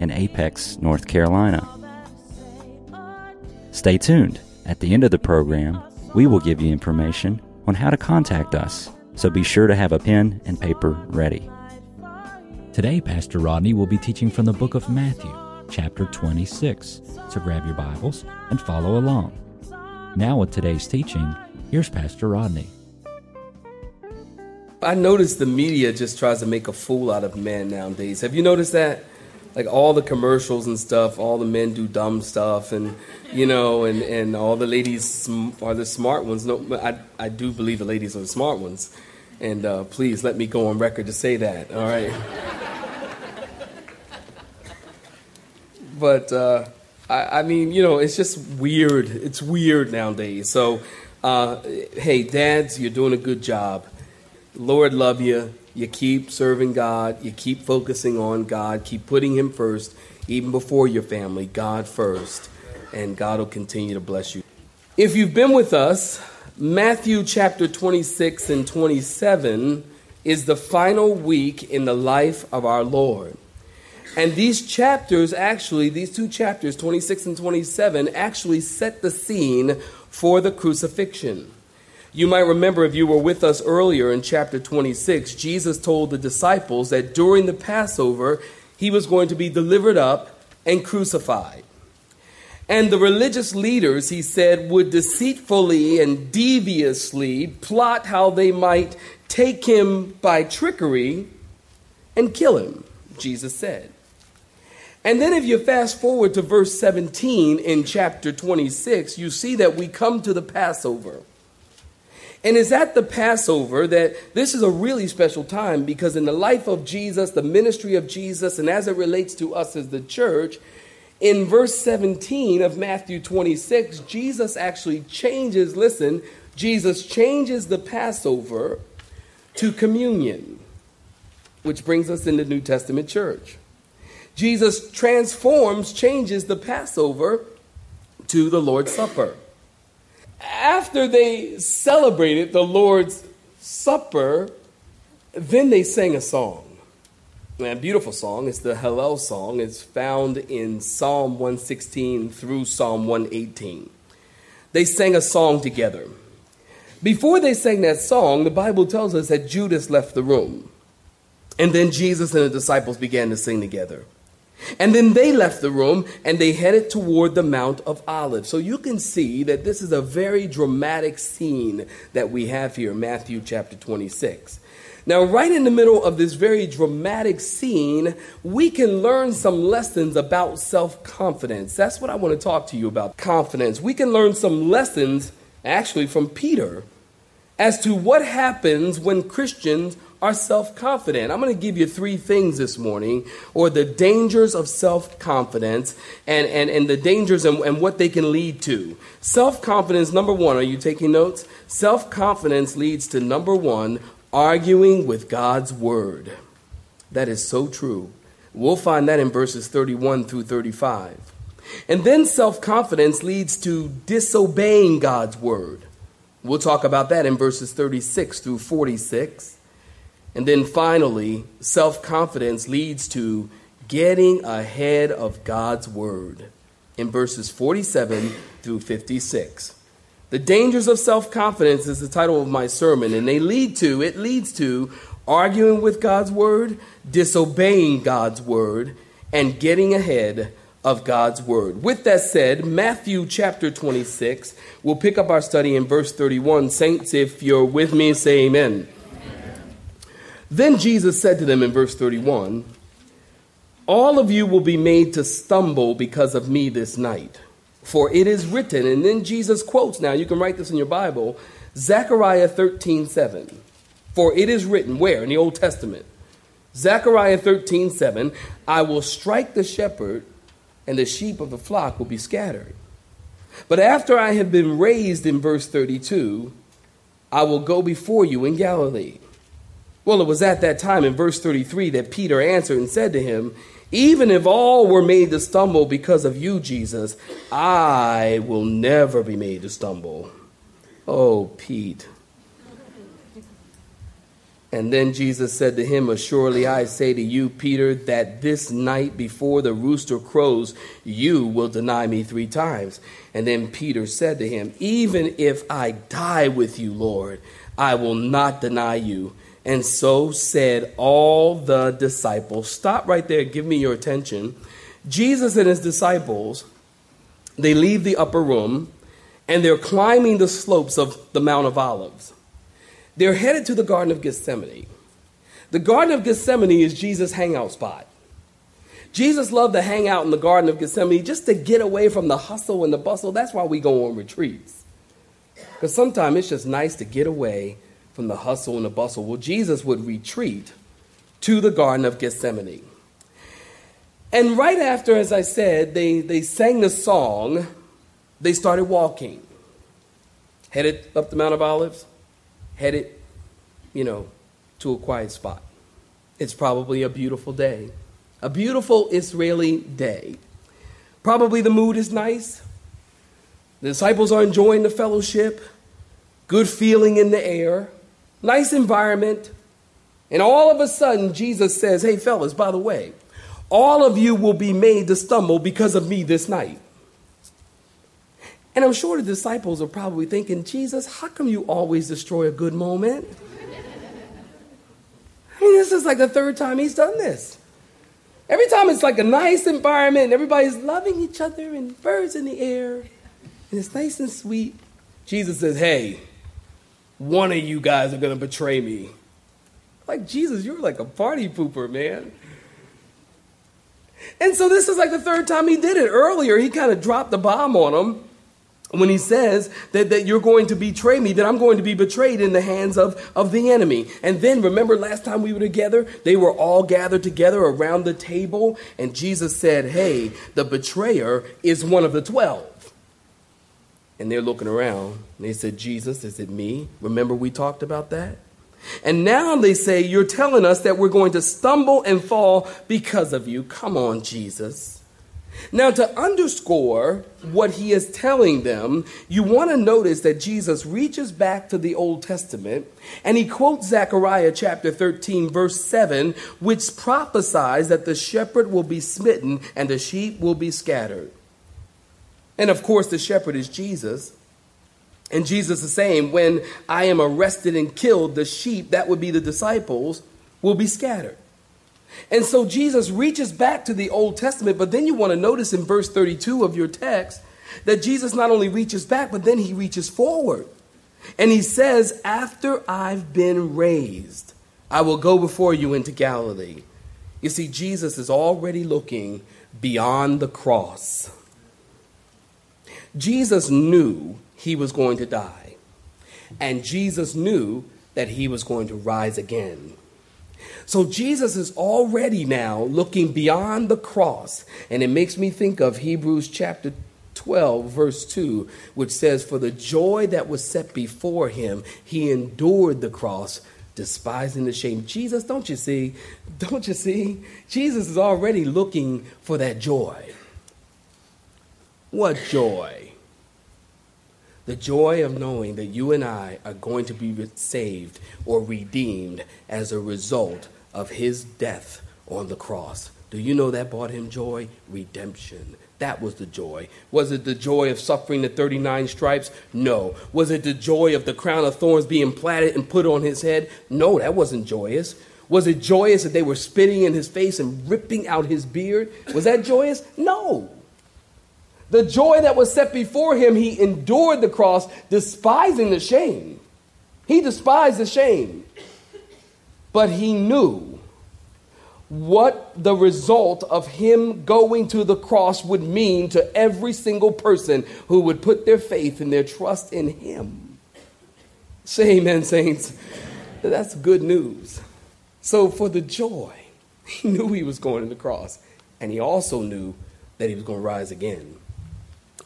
in Apex, North Carolina. Stay tuned. At the end of the program, we will give you information on how to contact us, so be sure to have a pen and paper ready. Today, Pastor Rodney will be teaching from the book of Matthew, chapter 26. So grab your Bibles and follow along. Now, with today's teaching, here's Pastor Rodney. I notice the media just tries to make a fool out of men nowadays. Have you noticed that? Like all the commercials and stuff, all the men do dumb stuff, and you know, and, and all the ladies are the smart ones. No, I I do believe the ladies are the smart ones, and uh, please let me go on record to say that. All right. but uh, I, I mean, you know, it's just weird. It's weird nowadays. So, uh, hey, dads, you're doing a good job. Lord love you you keep serving God, you keep focusing on God, keep putting Him first, even before your family, God first, and God will continue to bless you. If you've been with us, Matthew chapter 26 and 27 is the final week in the life of our Lord. And these chapters, actually, these two chapters, 26 and 27, actually set the scene for the crucifixion. You might remember if you were with us earlier in chapter 26, Jesus told the disciples that during the Passover, he was going to be delivered up and crucified. And the religious leaders, he said, would deceitfully and deviously plot how they might take him by trickery and kill him, Jesus said. And then, if you fast forward to verse 17 in chapter 26, you see that we come to the Passover. And it's at the Passover that this is a really special time because in the life of Jesus, the ministry of Jesus, and as it relates to us as the church, in verse 17 of Matthew 26, Jesus actually changes, listen, Jesus changes the Passover to communion, which brings us in the New Testament church. Jesus transforms, changes the Passover to the Lord's Supper after they celebrated the Lord's Supper, then they sang a song. a beautiful song. It's the Hallel song. It's found in Psalm 116 through Psalm 118. They sang a song together. Before they sang that song, the Bible tells us that Judas left the room. And then Jesus and the disciples began to sing together. And then they left the room and they headed toward the Mount of Olives. So you can see that this is a very dramatic scene that we have here, Matthew chapter 26. Now, right in the middle of this very dramatic scene, we can learn some lessons about self confidence. That's what I want to talk to you about confidence. We can learn some lessons, actually, from Peter as to what happens when Christians are self confident. I'm going to give you three things this morning, or the dangers of self confidence and, and, and the dangers and, and what they can lead to. Self confidence, number one, are you taking notes? Self confidence leads to number one, arguing with God's word. That is so true. We'll find that in verses 31 through 35. And then self confidence leads to disobeying God's word. We'll talk about that in verses 36 through 46. And then finally, self confidence leads to getting ahead of God's word in verses 47 through 56. The dangers of self confidence is the title of my sermon, and they lead to, it leads to arguing with God's word, disobeying God's word, and getting ahead of God's word. With that said, Matthew chapter 26, we'll pick up our study in verse 31. Saints, if you're with me, say amen. Then Jesus said to them in verse 31 All of you will be made to stumble because of me this night. For it is written, and then Jesus quotes now, you can write this in your Bible, Zechariah 13 7. For it is written, where? In the Old Testament. Zechariah 13 7, I will strike the shepherd, and the sheep of the flock will be scattered. But after I have been raised in verse 32, I will go before you in Galilee. Well, it was at that time in verse 33 that Peter answered and said to him, Even if all were made to stumble because of you, Jesus, I will never be made to stumble. Oh, Pete. And then Jesus said to him, Assuredly I say to you, Peter, that this night before the rooster crows, you will deny me three times. And then Peter said to him, Even if I die with you, Lord, I will not deny you. And so said all the disciples. Stop right there, give me your attention. Jesus and his disciples, they leave the upper room and they're climbing the slopes of the Mount of Olives. They're headed to the Garden of Gethsemane. The Garden of Gethsemane is Jesus' hangout spot. Jesus loved to hang out in the Garden of Gethsemane just to get away from the hustle and the bustle. That's why we go on retreats. Because sometimes it's just nice to get away from the hustle and the bustle. Well, Jesus would retreat to the Garden of Gethsemane. And right after, as I said, they, they sang the song, they started walking, headed up the Mount of Olives headed, you know, to a quiet spot. It's probably a beautiful day, a beautiful Israeli day. Probably the mood is nice. The disciples are enjoying the fellowship, good feeling in the air, nice environment. And all of a sudden, Jesus says, Hey, fellas, by the way, all of you will be made to stumble because of me this night. And I'm sure the disciples are probably thinking, Jesus, how come you always destroy a good moment? I mean, this is like the third time he's done this. Every time it's like a nice environment and everybody's loving each other and birds in the air and it's nice and sweet. Jesus says, Hey, one of you guys are going to betray me. Like, Jesus, you're like a party pooper, man. And so this is like the third time he did it. Earlier, he kind of dropped the bomb on them when he says that, that you're going to betray me, that I'm going to be betrayed in the hands of, of the enemy. And then remember last time we were together, they were all gathered together around the table, and Jesus said, Hey, the betrayer is one of the twelve. And they're looking around, and they said, Jesus, is it me? Remember we talked about that? And now they say, You're telling us that we're going to stumble and fall because of you. Come on, Jesus. Now, to underscore what he is telling them, you want to notice that Jesus reaches back to the Old Testament and he quotes Zechariah chapter 13, verse 7, which prophesies that the shepherd will be smitten and the sheep will be scattered. And of course, the shepherd is Jesus. And Jesus is saying, when I am arrested and killed, the sheep, that would be the disciples, will be scattered. And so Jesus reaches back to the Old Testament, but then you want to notice in verse 32 of your text that Jesus not only reaches back, but then he reaches forward. And he says, After I've been raised, I will go before you into Galilee. You see, Jesus is already looking beyond the cross. Jesus knew he was going to die, and Jesus knew that he was going to rise again. So Jesus is already now looking beyond the cross. And it makes me think of Hebrews chapter 12, verse 2, which says, For the joy that was set before him, he endured the cross, despising the shame. Jesus, don't you see? Don't you see? Jesus is already looking for that joy. What joy? The joy of knowing that you and I are going to be saved or redeemed as a result of his death on the cross. Do you know that brought him joy? Redemption. That was the joy. Was it the joy of suffering the 39 stripes? No. Was it the joy of the crown of thorns being platted and put on his head? No, that wasn't joyous. Was it joyous that they were spitting in his face and ripping out his beard? Was that joyous? No. The joy that was set before him, he endured the cross, despising the shame. He despised the shame. But he knew what the result of him going to the cross would mean to every single person who would put their faith and their trust in him. Say amen, saints. That's good news. So, for the joy, he knew he was going to the cross, and he also knew that he was going to rise again.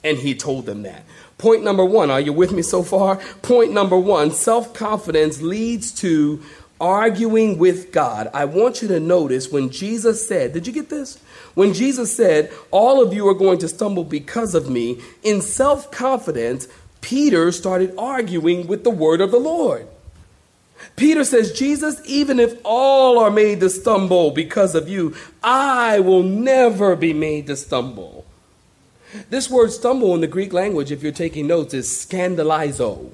And he told them that. Point number one, are you with me so far? Point number one self confidence leads to arguing with God. I want you to notice when Jesus said, Did you get this? When Jesus said, All of you are going to stumble because of me, in self confidence, Peter started arguing with the word of the Lord. Peter says, Jesus, even if all are made to stumble because of you, I will never be made to stumble. This word stumble in the Greek language, if you're taking notes, is scandalizo.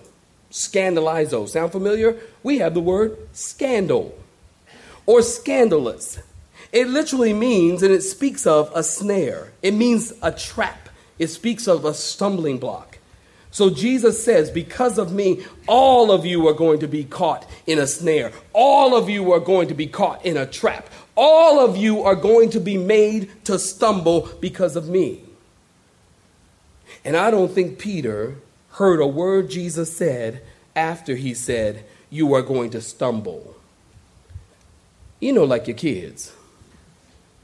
Scandalizo. Sound familiar? We have the word scandal or scandalous. It literally means, and it speaks of a snare, it means a trap, it speaks of a stumbling block. So Jesus says, Because of me, all of you are going to be caught in a snare. All of you are going to be caught in a trap. All of you are going to be made to stumble because of me. And I don't think Peter heard a word Jesus said after he said, You are going to stumble. You know, like your kids.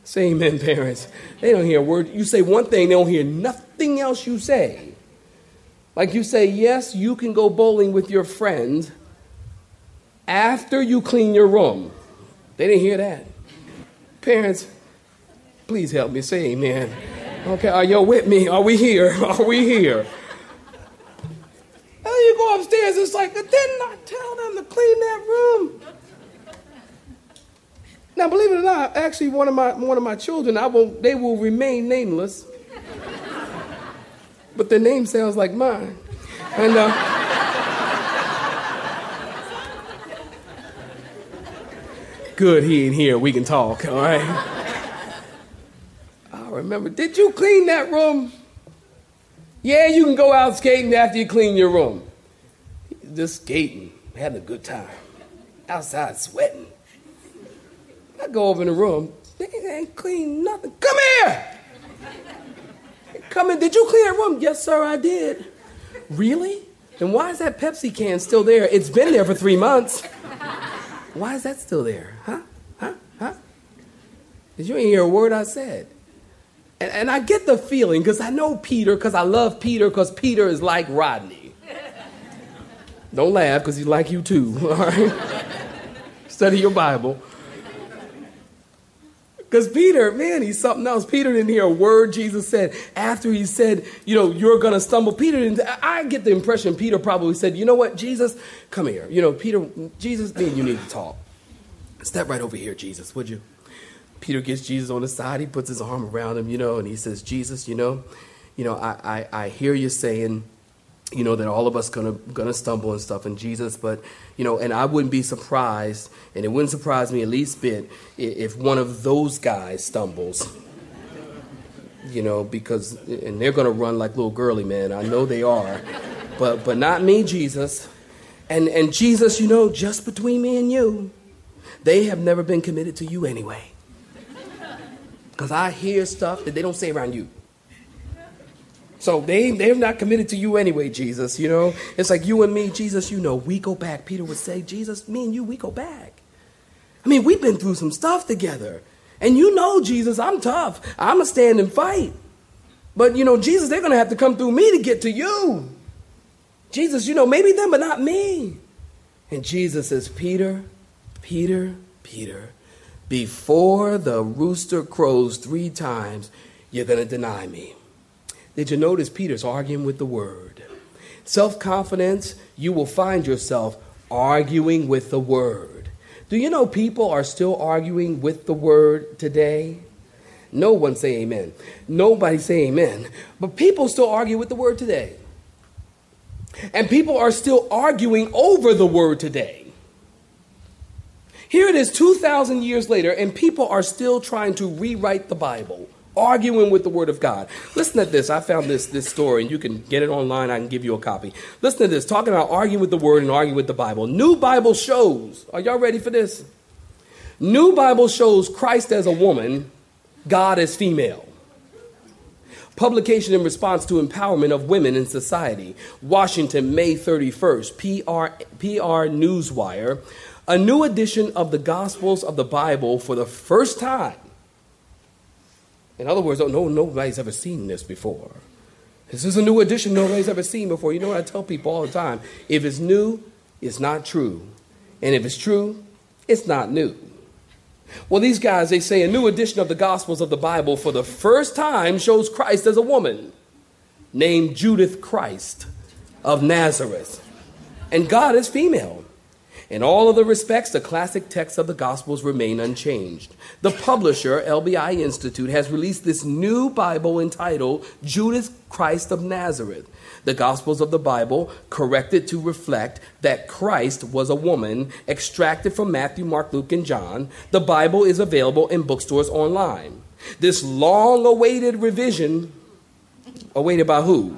Say amen, parents. They don't hear a word. You say one thing, they don't hear nothing else you say. Like you say, yes, you can go bowling with your friends after you clean your room. They didn't hear that. Parents, please help me say amen. Okay, are you with me? Are we here? Are we here? And you go upstairs, it's like, didn't I tell them to clean that room? Now, believe it or not, actually, one of my one of my children, I will they will remain nameless but their name sounds like mine. And uh, good, he ain't here. We can talk, all right? Remember. Did you clean that room? Yeah, you can go out skating after you clean your room. Just skating, having a good time. Outside sweating. I go over in the room. They ain't clean nothing. Come here! Come in. Did you clean that room? Yes, sir, I did. Really? Then why is that Pepsi can still there? It's been there for three months. Why is that still there? Huh? Huh? Huh? Did you ain't hear a word I said? And, and I get the feeling because I know Peter, because I love Peter, because Peter is like Rodney. Don't laugh because he's like you too, all right? Study your Bible. Because Peter, man, he's something else. Peter didn't hear a word Jesus said. After he said, you know, you're going to stumble, Peter didn't. I get the impression Peter probably said, you know what, Jesus, come here. You know, Peter, Jesus, me and you need to talk. Step right over here, Jesus, would you? Peter gets Jesus on the side. He puts his arm around him, you know, and he says, Jesus, you know, you know, I, I, I hear you saying, you know that all of us gonna gonna stumble and stuff in Jesus, but you know, and I wouldn't be surprised, and it wouldn't surprise me at least bit if one of those guys stumbles. You know, because and they're gonna run like little girly man. I know they are, but but not me, Jesus. And and Jesus, you know, just between me and you, they have never been committed to you anyway. Because I hear stuff that they don't say around you. So they, they're not committed to you anyway, Jesus, you know? It's like you and me, Jesus, you know, we go back. Peter would say, Jesus, me and you, we go back. I mean, we've been through some stuff together. And you know, Jesus, I'm tough. I'm a stand and fight. But, you know, Jesus, they're going to have to come through me to get to you. Jesus, you know, maybe them, but not me. And Jesus says, Peter, Peter, Peter, before the rooster crows three times, you're going to deny me. Did you notice Peter's arguing with the word? Self confidence, you will find yourself arguing with the word. Do you know people are still arguing with the word today? No one say amen. Nobody say amen. But people still argue with the word today. And people are still arguing over the word today. Here it is 2,000 years later, and people are still trying to rewrite the Bible arguing with the word of God. Listen to this. I found this this story, and you can get it online. I can give you a copy. Listen to this. Talking about arguing with the word and arguing with the Bible. New Bible shows. Are y'all ready for this? New Bible shows Christ as a woman, God as female. Publication in response to empowerment of women in society. Washington, May 31st. PR, PR Newswire. A new edition of the Gospels of the Bible for the first time In other words, no, nobody's ever seen this before. This is a new edition nobody's ever seen before. You know what I tell people all the time? If it's new, it's not true. And if it's true, it's not new. Well, these guys, they say a new edition of the Gospels of the Bible for the first time shows Christ as a woman named Judith Christ of Nazareth. And God is female. In all other respects, the classic texts of the Gospels remain unchanged. The publisher, LBI Institute, has released this new Bible entitled Judith Christ of Nazareth. The Gospels of the Bible corrected to reflect that Christ was a woman extracted from Matthew, Mark, Luke, and John. The Bible is available in bookstores online. This long awaited revision, awaited by who?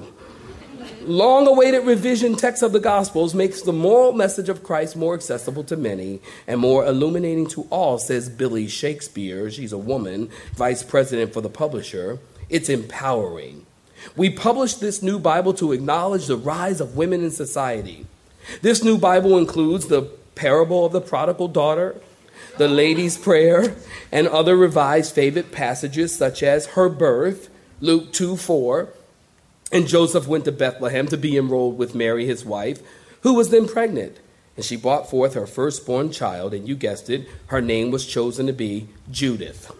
Long awaited revision text of the Gospels makes the moral message of Christ more accessible to many and more illuminating to all, says Billy Shakespeare. She's a woman, vice president for the publisher. It's empowering. We published this new Bible to acknowledge the rise of women in society. This new Bible includes the parable of the prodigal daughter, the lady's prayer, and other revised favorite passages such as her birth, Luke 2 4, and Joseph went to Bethlehem to be enrolled with Mary, his wife, who was then pregnant. And she brought forth her firstborn child, and you guessed it, her name was chosen to be Judith.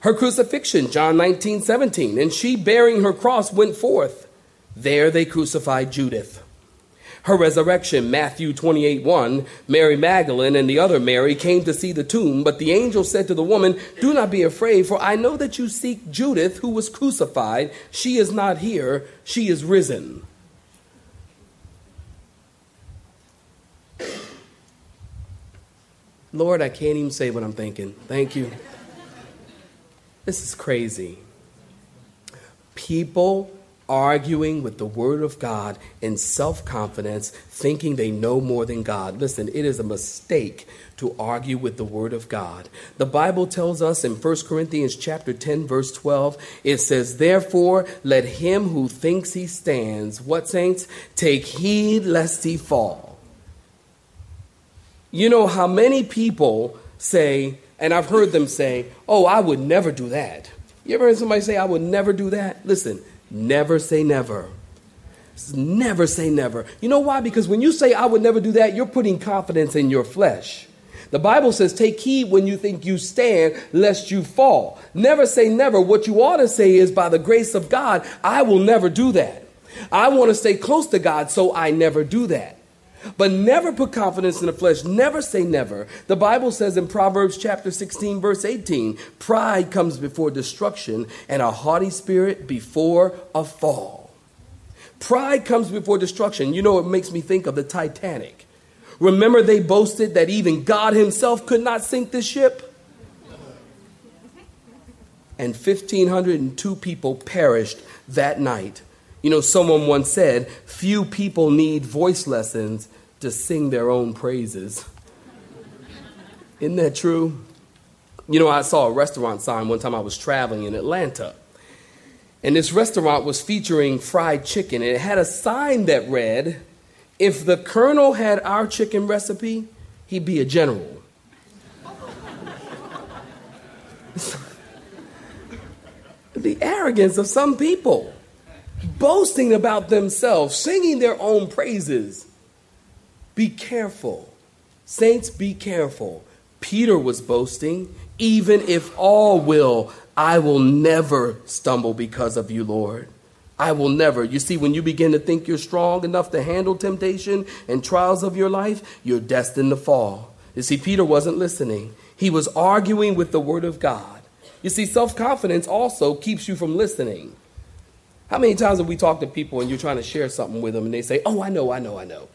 Her crucifixion, John 19, 17, and she bearing her cross went forth. There they crucified Judith her resurrection, Matthew 28 1, Mary Magdalene and the other Mary came to see the tomb, but the angel said to the woman, Do not be afraid, for I know that you seek Judith, who was crucified. She is not here, she is risen. Lord, I can't even say what I'm thinking. Thank you. This is crazy. People arguing with the Word of God in self confidence, thinking they know more than God. Listen, it is a mistake to argue with the Word of God. The Bible tells us in 1 Corinthians chapter 10, verse 12, it says, Therefore, let him who thinks he stands, what saints? Take heed lest he fall. You know how many people say, and I've heard them say, Oh, I would never do that. You ever heard somebody say, I would never do that? Listen, Never say never. Never say never. You know why? Because when you say, I would never do that, you're putting confidence in your flesh. The Bible says, Take heed when you think you stand, lest you fall. Never say never. What you ought to say is, By the grace of God, I will never do that. I want to stay close to God, so I never do that. But never put confidence in the flesh. Never say never. The Bible says in Proverbs chapter 16, verse 18 pride comes before destruction, and a haughty spirit before a fall. Pride comes before destruction. You know, it makes me think of the Titanic. Remember, they boasted that even God Himself could not sink the ship? And 1,502 people perished that night. You know, someone once said, Few people need voice lessons to sing their own praises. Isn't that true? You know, I saw a restaurant sign one time I was traveling in Atlanta. And this restaurant was featuring fried chicken. And it had a sign that read, If the colonel had our chicken recipe, he'd be a general. the arrogance of some people, boasting about themselves, singing their own praises. Be careful. Saints, be careful. Peter was boasting, even if all will, I will never stumble because of you, Lord. I will never. You see, when you begin to think you're strong enough to handle temptation and trials of your life, you're destined to fall. You see, Peter wasn't listening, he was arguing with the Word of God. You see, self confidence also keeps you from listening. How many times have we talked to people and you're trying to share something with them and they say, Oh, I know, I know, I know.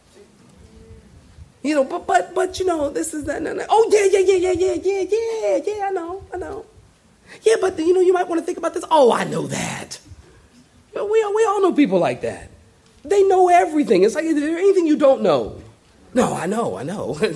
You know, but but but you know, this is that. Oh yeah, yeah, yeah, yeah, yeah, yeah, yeah, yeah. I know, I know. Yeah, but you know, you might want to think about this. Oh, I know that. We we all know people like that. They know everything. It's like, is there anything you don't know? No, I know, I know.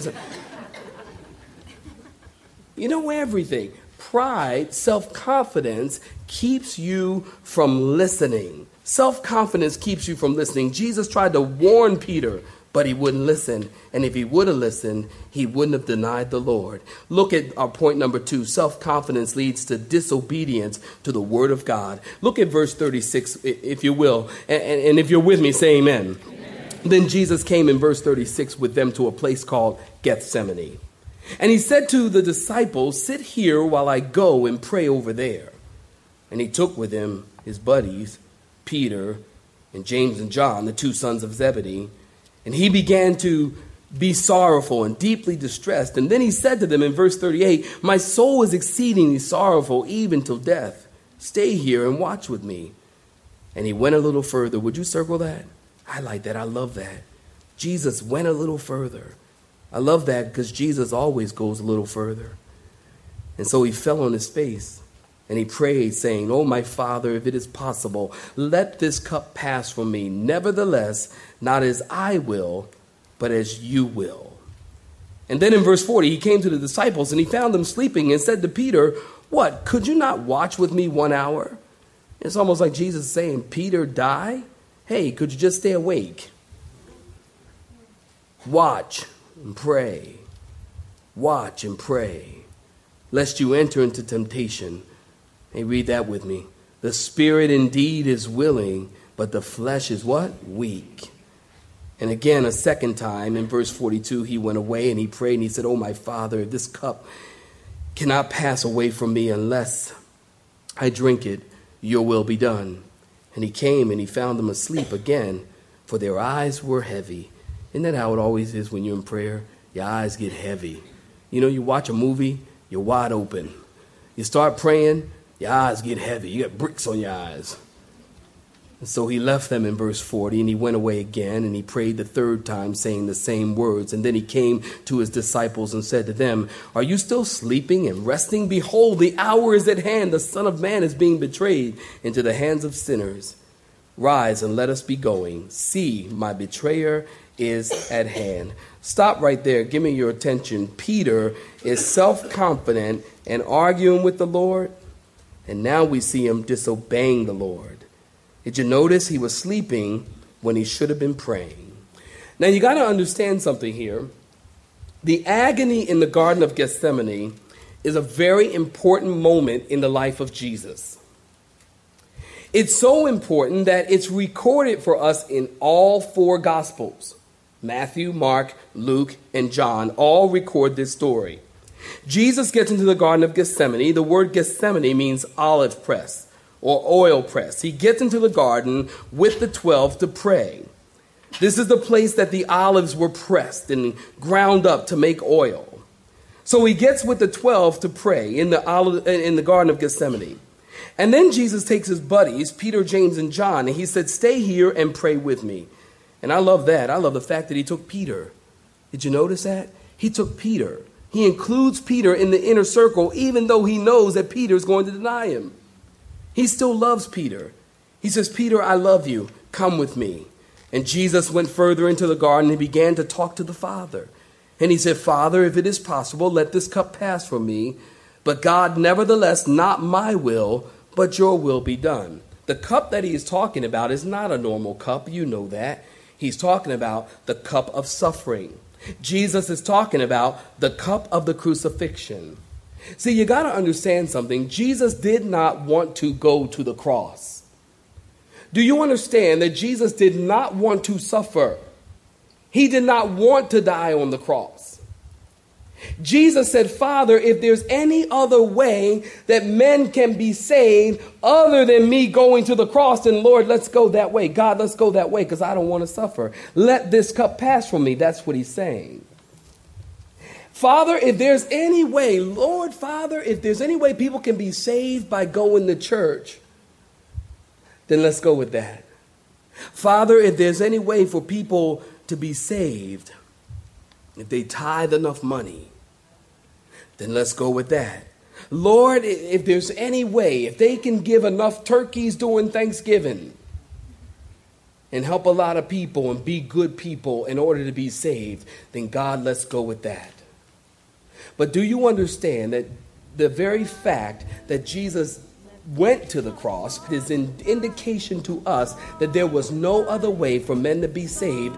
you know everything. Pride, self confidence keeps you from listening. Self confidence keeps you from listening. Jesus tried to warn Peter but he wouldn't listen. And if he would have listened, he wouldn't have denied the Lord. Look at our point number two self confidence leads to disobedience to the word of God. Look at verse 36, if you will. And, and if you're with me, say amen. amen. Then Jesus came in verse 36 with them to a place called Gethsemane. And he said to the disciples, Sit here while I go and pray over there. And he took with him his buddies, Peter and James and John, the two sons of Zebedee and he began to be sorrowful and deeply distressed. And then he said to them in verse 38 My soul is exceedingly sorrowful, even till death. Stay here and watch with me. And he went a little further. Would you circle that? I like that. I love that. Jesus went a little further. I love that because Jesus always goes a little further. And so he fell on his face and he prayed, saying, Oh, my Father, if it is possible, let this cup pass from me. Nevertheless, not as I will, but as you will. And then in verse 40, he came to the disciples and he found them sleeping and said to Peter, What, could you not watch with me one hour? It's almost like Jesus saying, Peter, die? Hey, could you just stay awake? Watch and pray. Watch and pray, lest you enter into temptation. Hey, read that with me. The spirit indeed is willing, but the flesh is what? Weak. And again, a second time in verse 42, he went away and he prayed and he said, Oh, my Father, this cup cannot pass away from me unless I drink it, your will be done. And he came and he found them asleep again, for their eyes were heavy. Isn't that how it always is when you're in prayer? Your eyes get heavy. You know, you watch a movie, you're wide open. You start praying, your eyes get heavy. You got bricks on your eyes. And so he left them in verse 40 and he went away again and he prayed the third time, saying the same words. And then he came to his disciples and said to them, Are you still sleeping and resting? Behold, the hour is at hand. The Son of Man is being betrayed into the hands of sinners. Rise and let us be going. See, my betrayer is at hand. Stop right there. Give me your attention. Peter is self confident and arguing with the Lord and now we see him disobeying the Lord. Did you notice he was sleeping when he should have been praying? Now you got to understand something here. The agony in the Garden of Gethsemane is a very important moment in the life of Jesus. It's so important that it's recorded for us in all four Gospels Matthew, Mark, Luke, and John all record this story. Jesus gets into the Garden of Gethsemane. The word Gethsemane means olive press or oil press. He gets into the garden with the 12 to pray. This is the place that the olives were pressed and ground up to make oil. So he gets with the 12 to pray in the, olive, in the Garden of Gethsemane. And then Jesus takes his buddies, Peter, James, and John, and he said, Stay here and pray with me. And I love that. I love the fact that he took Peter. Did you notice that? He took Peter. He includes Peter in the inner circle, even though he knows that Peter is going to deny him. He still loves Peter. He says, Peter, I love you. Come with me. And Jesus went further into the garden and began to talk to the Father. And he said, Father, if it is possible, let this cup pass from me. But God, nevertheless, not my will, but your will be done. The cup that he is talking about is not a normal cup. You know that. He's talking about the cup of suffering. Jesus is talking about the cup of the crucifixion. See, you got to understand something. Jesus did not want to go to the cross. Do you understand that Jesus did not want to suffer? He did not want to die on the cross. Jesus said, Father, if there's any other way that men can be saved other than me going to the cross, then Lord, let's go that way. God, let's go that way because I don't want to suffer. Let this cup pass from me. That's what he's saying. Father, if there's any way, Lord, Father, if there's any way people can be saved by going to church, then let's go with that. Father, if there's any way for people to be saved, if they tithe enough money, then let's go with that. Lord, if there's any way, if they can give enough turkeys during Thanksgiving and help a lot of people and be good people in order to be saved, then God, let's go with that. But do you understand that the very fact that Jesus went to the cross is an indication to us that there was no other way for men to be saved?